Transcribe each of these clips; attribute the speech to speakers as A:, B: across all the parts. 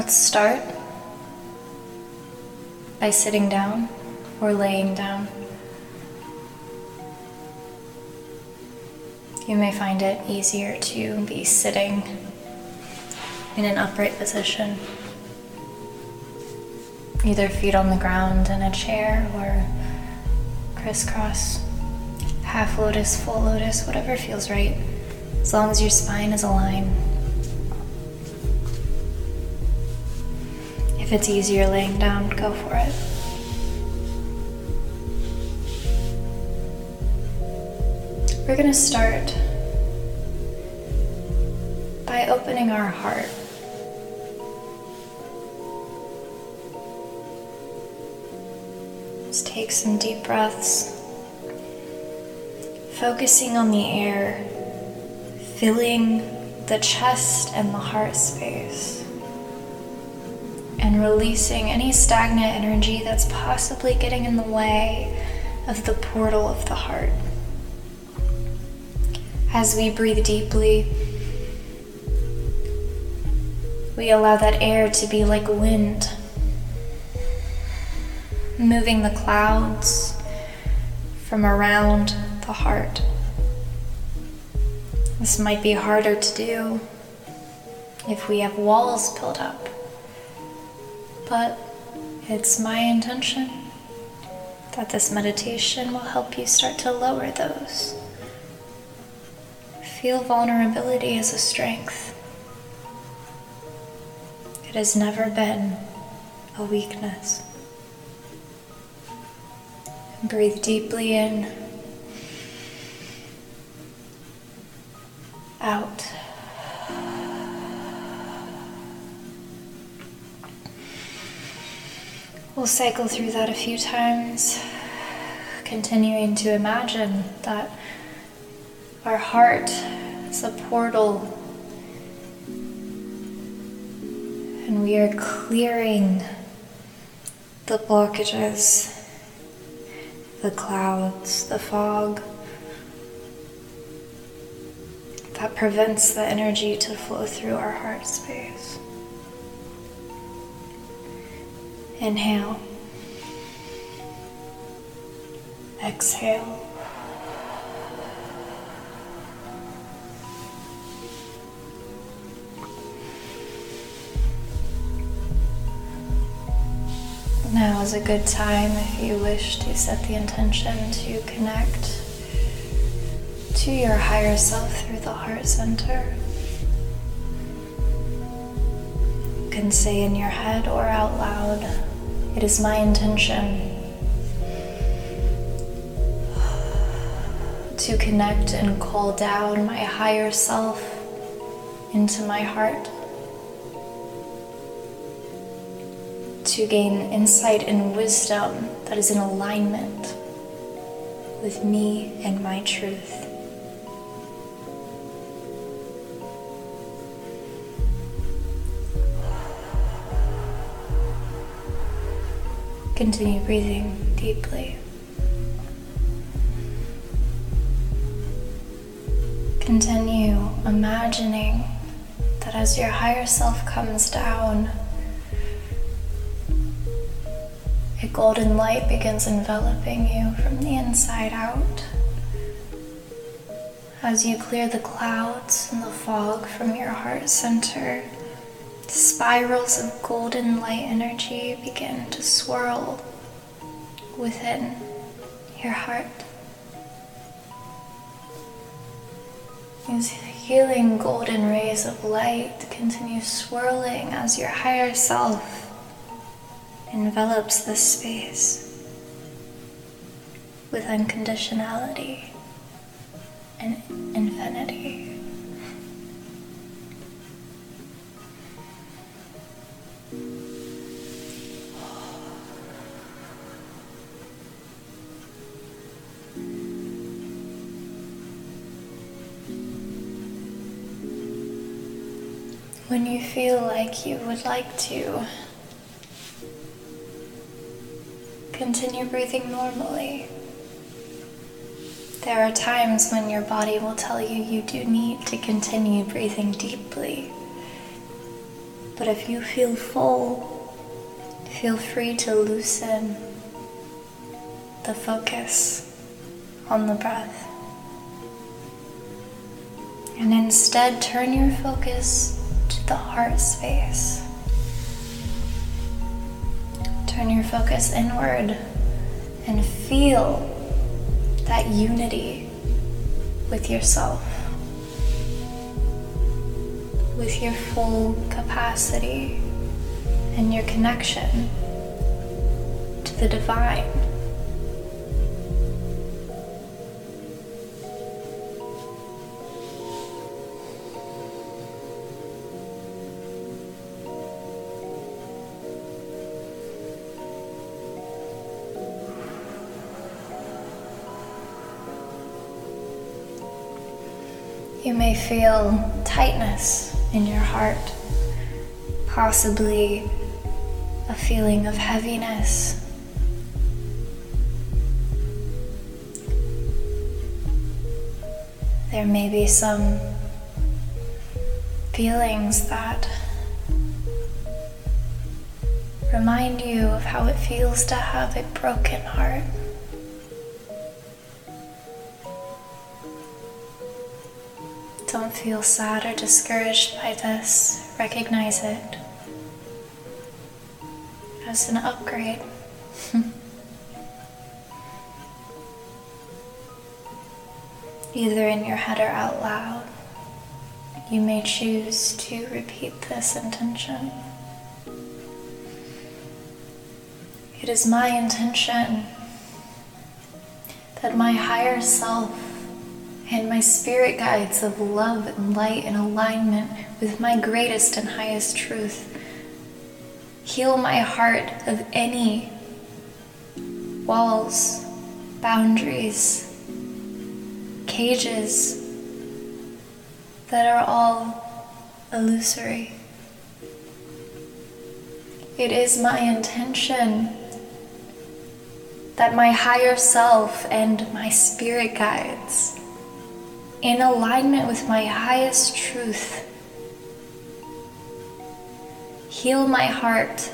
A: Let's start by sitting down or laying down. You may find it easier to be sitting in an upright position, either feet on the ground in a chair or crisscross, half lotus, full lotus, whatever feels right, as long as your spine is aligned. If it's easier laying down, go for it. We're going to start by opening our heart. Let's take some deep breaths, focusing on the air, filling the chest and the heart space, releasing any stagnant energy that's possibly getting in the way of the portal of the heart. As we breathe deeply, we allow that air to be like wind, moving the clouds from around the heart. This might be harder to do if we have walls built up, but it's my intention that this meditation will help you start to lower those. Feel vulnerability as a strength. It has never been a weakness. Breathe deeply in, out. We'll cycle through that a few times, continuing to imagine that our heart is a portal and we are clearing the blockages, the clouds, the fog that prevents the energy to flow through our heart space. Inhale. Exhale. Now is a good time if you wish to set the intention to connect to your higher self through the heart center. You can say in your head or out loud, it is my intention to connect and call down my higher self into my heart. to gain insight and wisdom that is in alignment with me and my truth. Continue breathing deeply. Continue imagining that as your higher self comes down, a golden light begins enveloping you from the inside out. As you clear the clouds and the fog from your heart center, spirals of golden light energy begin to swirl within your heart. These healing golden rays of light continue swirling as your higher self envelops this space with unconditionality and infinity. When you feel like you would like to Continue breathing normally. There are times when your body will tell you you do need to continue breathing deeply. But if you feel full, feel free to loosen the focus on the breath. And instead, turn your focus to the heart space. Turn your focus inward and feel that unity with yourself, with your full capacity and your connection to the divine. You may feel tightness in your heart, possibly a feeling of heaviness. There may be some feelings that remind you of how it feels to have a broken heart. Don't feel sad or discouraged by this. Recognize it as an upgrade. Either in your head or out loud, you may choose to repeat this intention. It is my intention that my higher self and my spirit guides of love and light in alignment with my greatest and highest truth. Heal my heart of any walls, boundaries, cages that are all illusory. It is my intention that my higher self and my spirit guides in alignment with my highest truth. Heal my heart,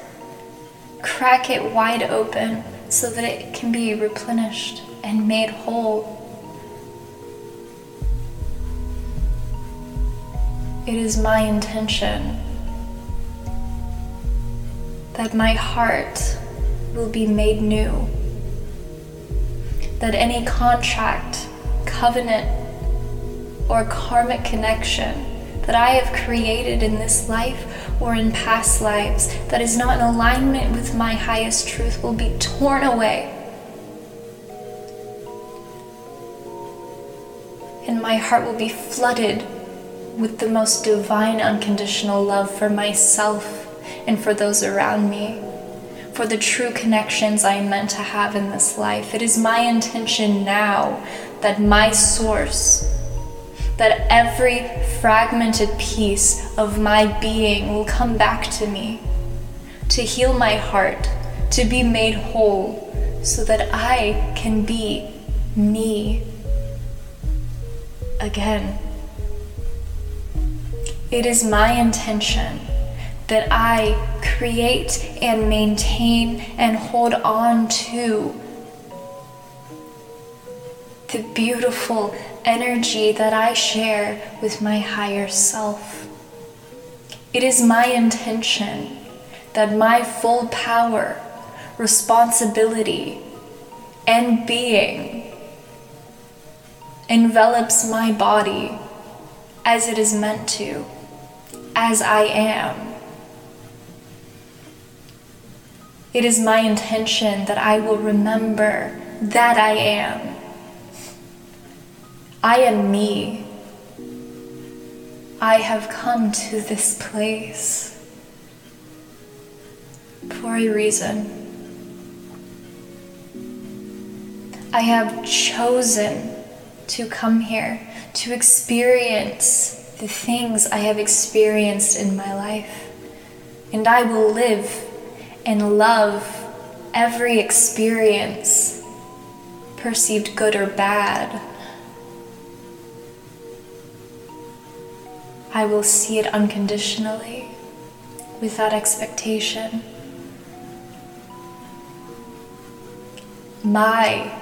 A: crack it wide open so that it can be replenished and made whole. It is my intention that my heart will be made new, that any contract, covenant, or karmic connection that I have created in this life or in past lives that is not in alignment with my highest truth will be torn away. And my heart will be flooded with the most divine unconditional love for myself and for those around me, for the true connections I am meant to have in this life. It is my intention now that my source that every fragmented piece of my being will come back to me, to heal my heart, to be made whole, so that I can be me again. It is my intention that I create and maintain and hold on to the beautiful energy that I share with my higher self. It is my intention that my full power, responsibility, and being envelops my body as it is meant to, as I am. It is my intention that I will remember that I am I am me. I have come to this place for a reason. I have chosen to come here to experience the things I have experienced in my life. And I will live and love every experience, perceived good or bad, I will see it unconditionally with that expectation. My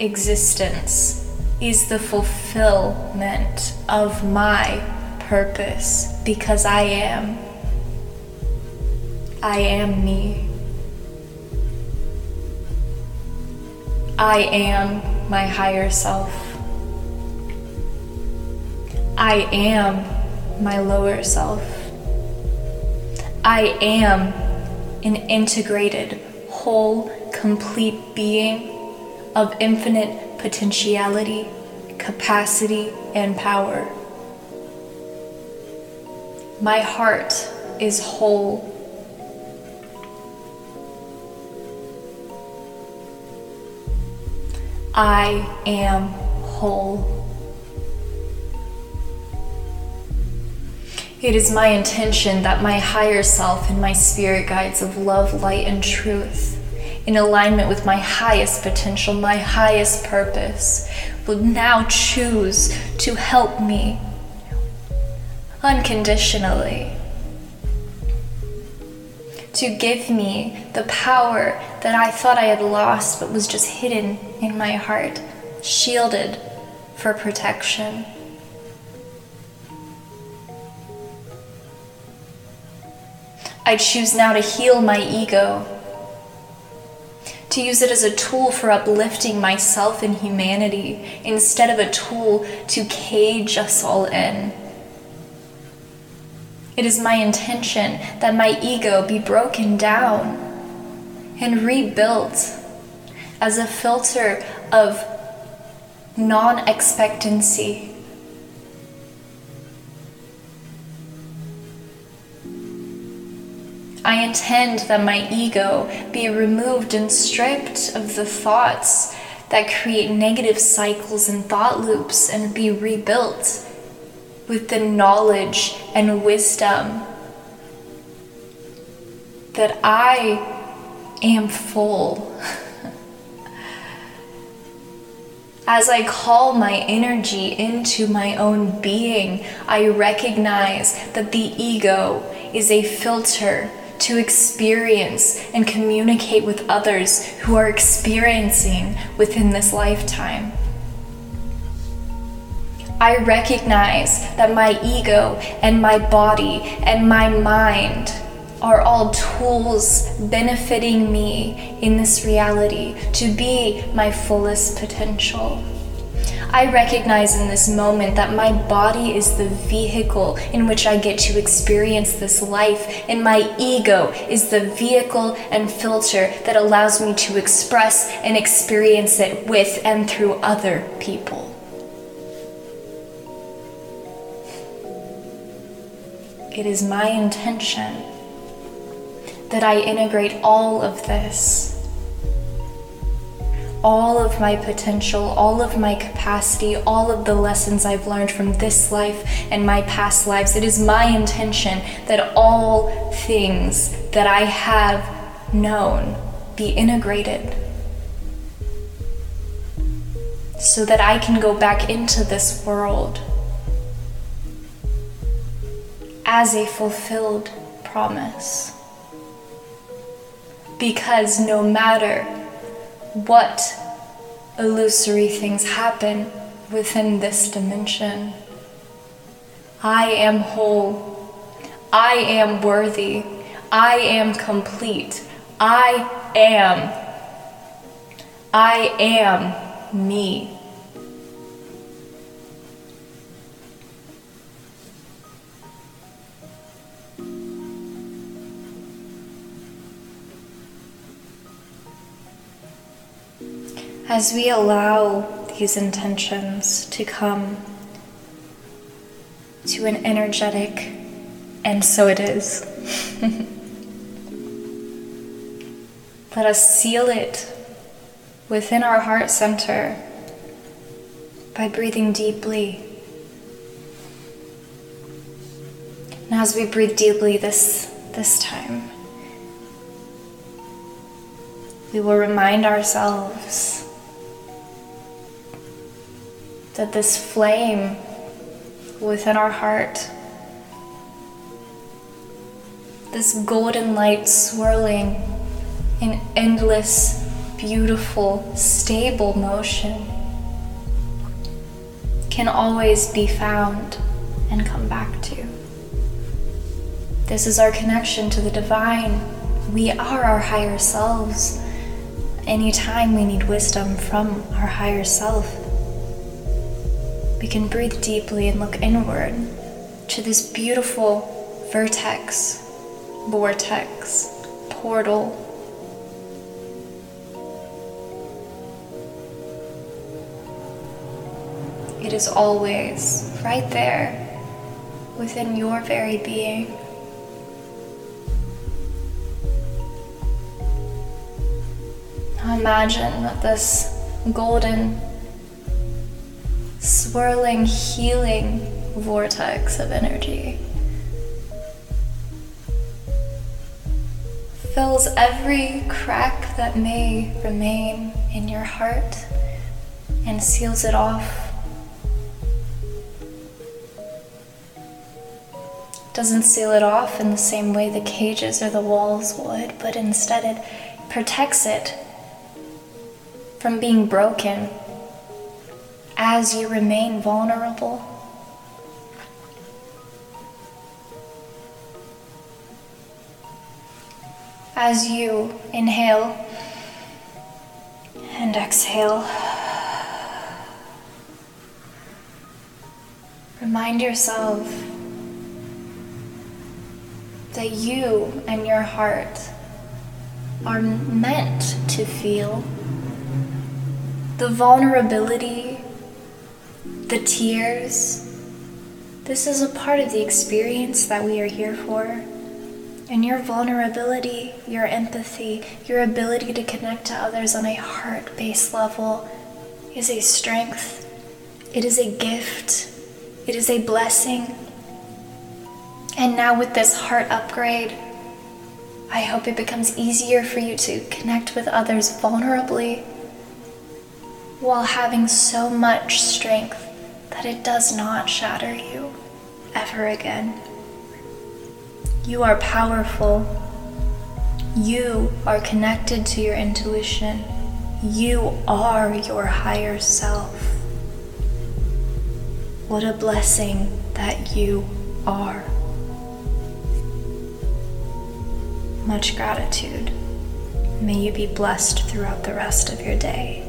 A: existence is the fulfillment of my purpose because I am. I am me. I am my higher self. I am my lower self. I am an integrated, whole, complete being of infinite potentiality, capacity, and power. My heart is whole. I am whole. It is my intention that my higher self and my spirit guides of love, light, and truth, in alignment with my highest potential, my highest purpose, will now choose to help me unconditionally. To give me the power that I thought I had lost but was just hidden in my heart, shielded for protection. I choose now to heal my ego, to use it as a tool for uplifting myself and humanity instead of a tool to cage us all in. It is my intention that my ego be broken down and rebuilt as a filter of non expectancy I intend that my ego be removed and stripped of the thoughts that create negative cycles and thought loops and be rebuilt with the knowledge and wisdom that I am full. As I call my energy into my own being, I recognize that the ego is a filter to experience and communicate with others who are experiencing within this lifetime. I recognize that my ego and my body and my mind are all tools benefiting me in this reality to be my fullest potential. I recognize in this moment that my body is the vehicle in which I get to experience this life, and my ego is the vehicle and filter that allows me to express and experience it with and through other people. It is my intention that I integrate all of this all of my potential, all of my capacity, all of the lessons I've learned from this life and my past lives. It is my intention that all things that I have known be integrated so that I can go back into this world as a fulfilled promise. Because no matter what illusory things happen within this dimension. I am whole. I am worthy. I am complete. I am. I am me. As we allow these intentions to come to an energetic, and so it is, let us seal it within our heart center by breathing deeply. And as we breathe deeply this, this time, we will remind ourselves that this flame within our heart this golden light swirling in endless, beautiful, stable motion can always be found and come back to. This is our connection to the divine. We are our higher selves. Anytime we need wisdom from our higher self, we can breathe deeply and look inward to this beautiful vertex, vortex, portal. It is always right there within your very being. Now imagine that this golden, swirling, healing vortex of energy. Fills every crack that may remain in your heart and seals it off. Doesn't seal it off in the same way the cages or the walls would, but instead it protects it from being broken as you remain vulnerable. As you inhale and exhale, remind yourself that you and your heart are meant to feel. The vulnerability, the tears, this is a part of the experience that we are here for. And your vulnerability, your empathy, your ability to connect to others on a heart based level is a strength. It is a gift. It is a blessing. And now, with this heart upgrade, I hope it becomes easier for you to connect with others vulnerably while having so much strength that it does not shatter you ever again. You are powerful. You are connected to your intuition. You are your higher self. What a blessing that you are. Much gratitude. May you be blessed throughout the rest of your day.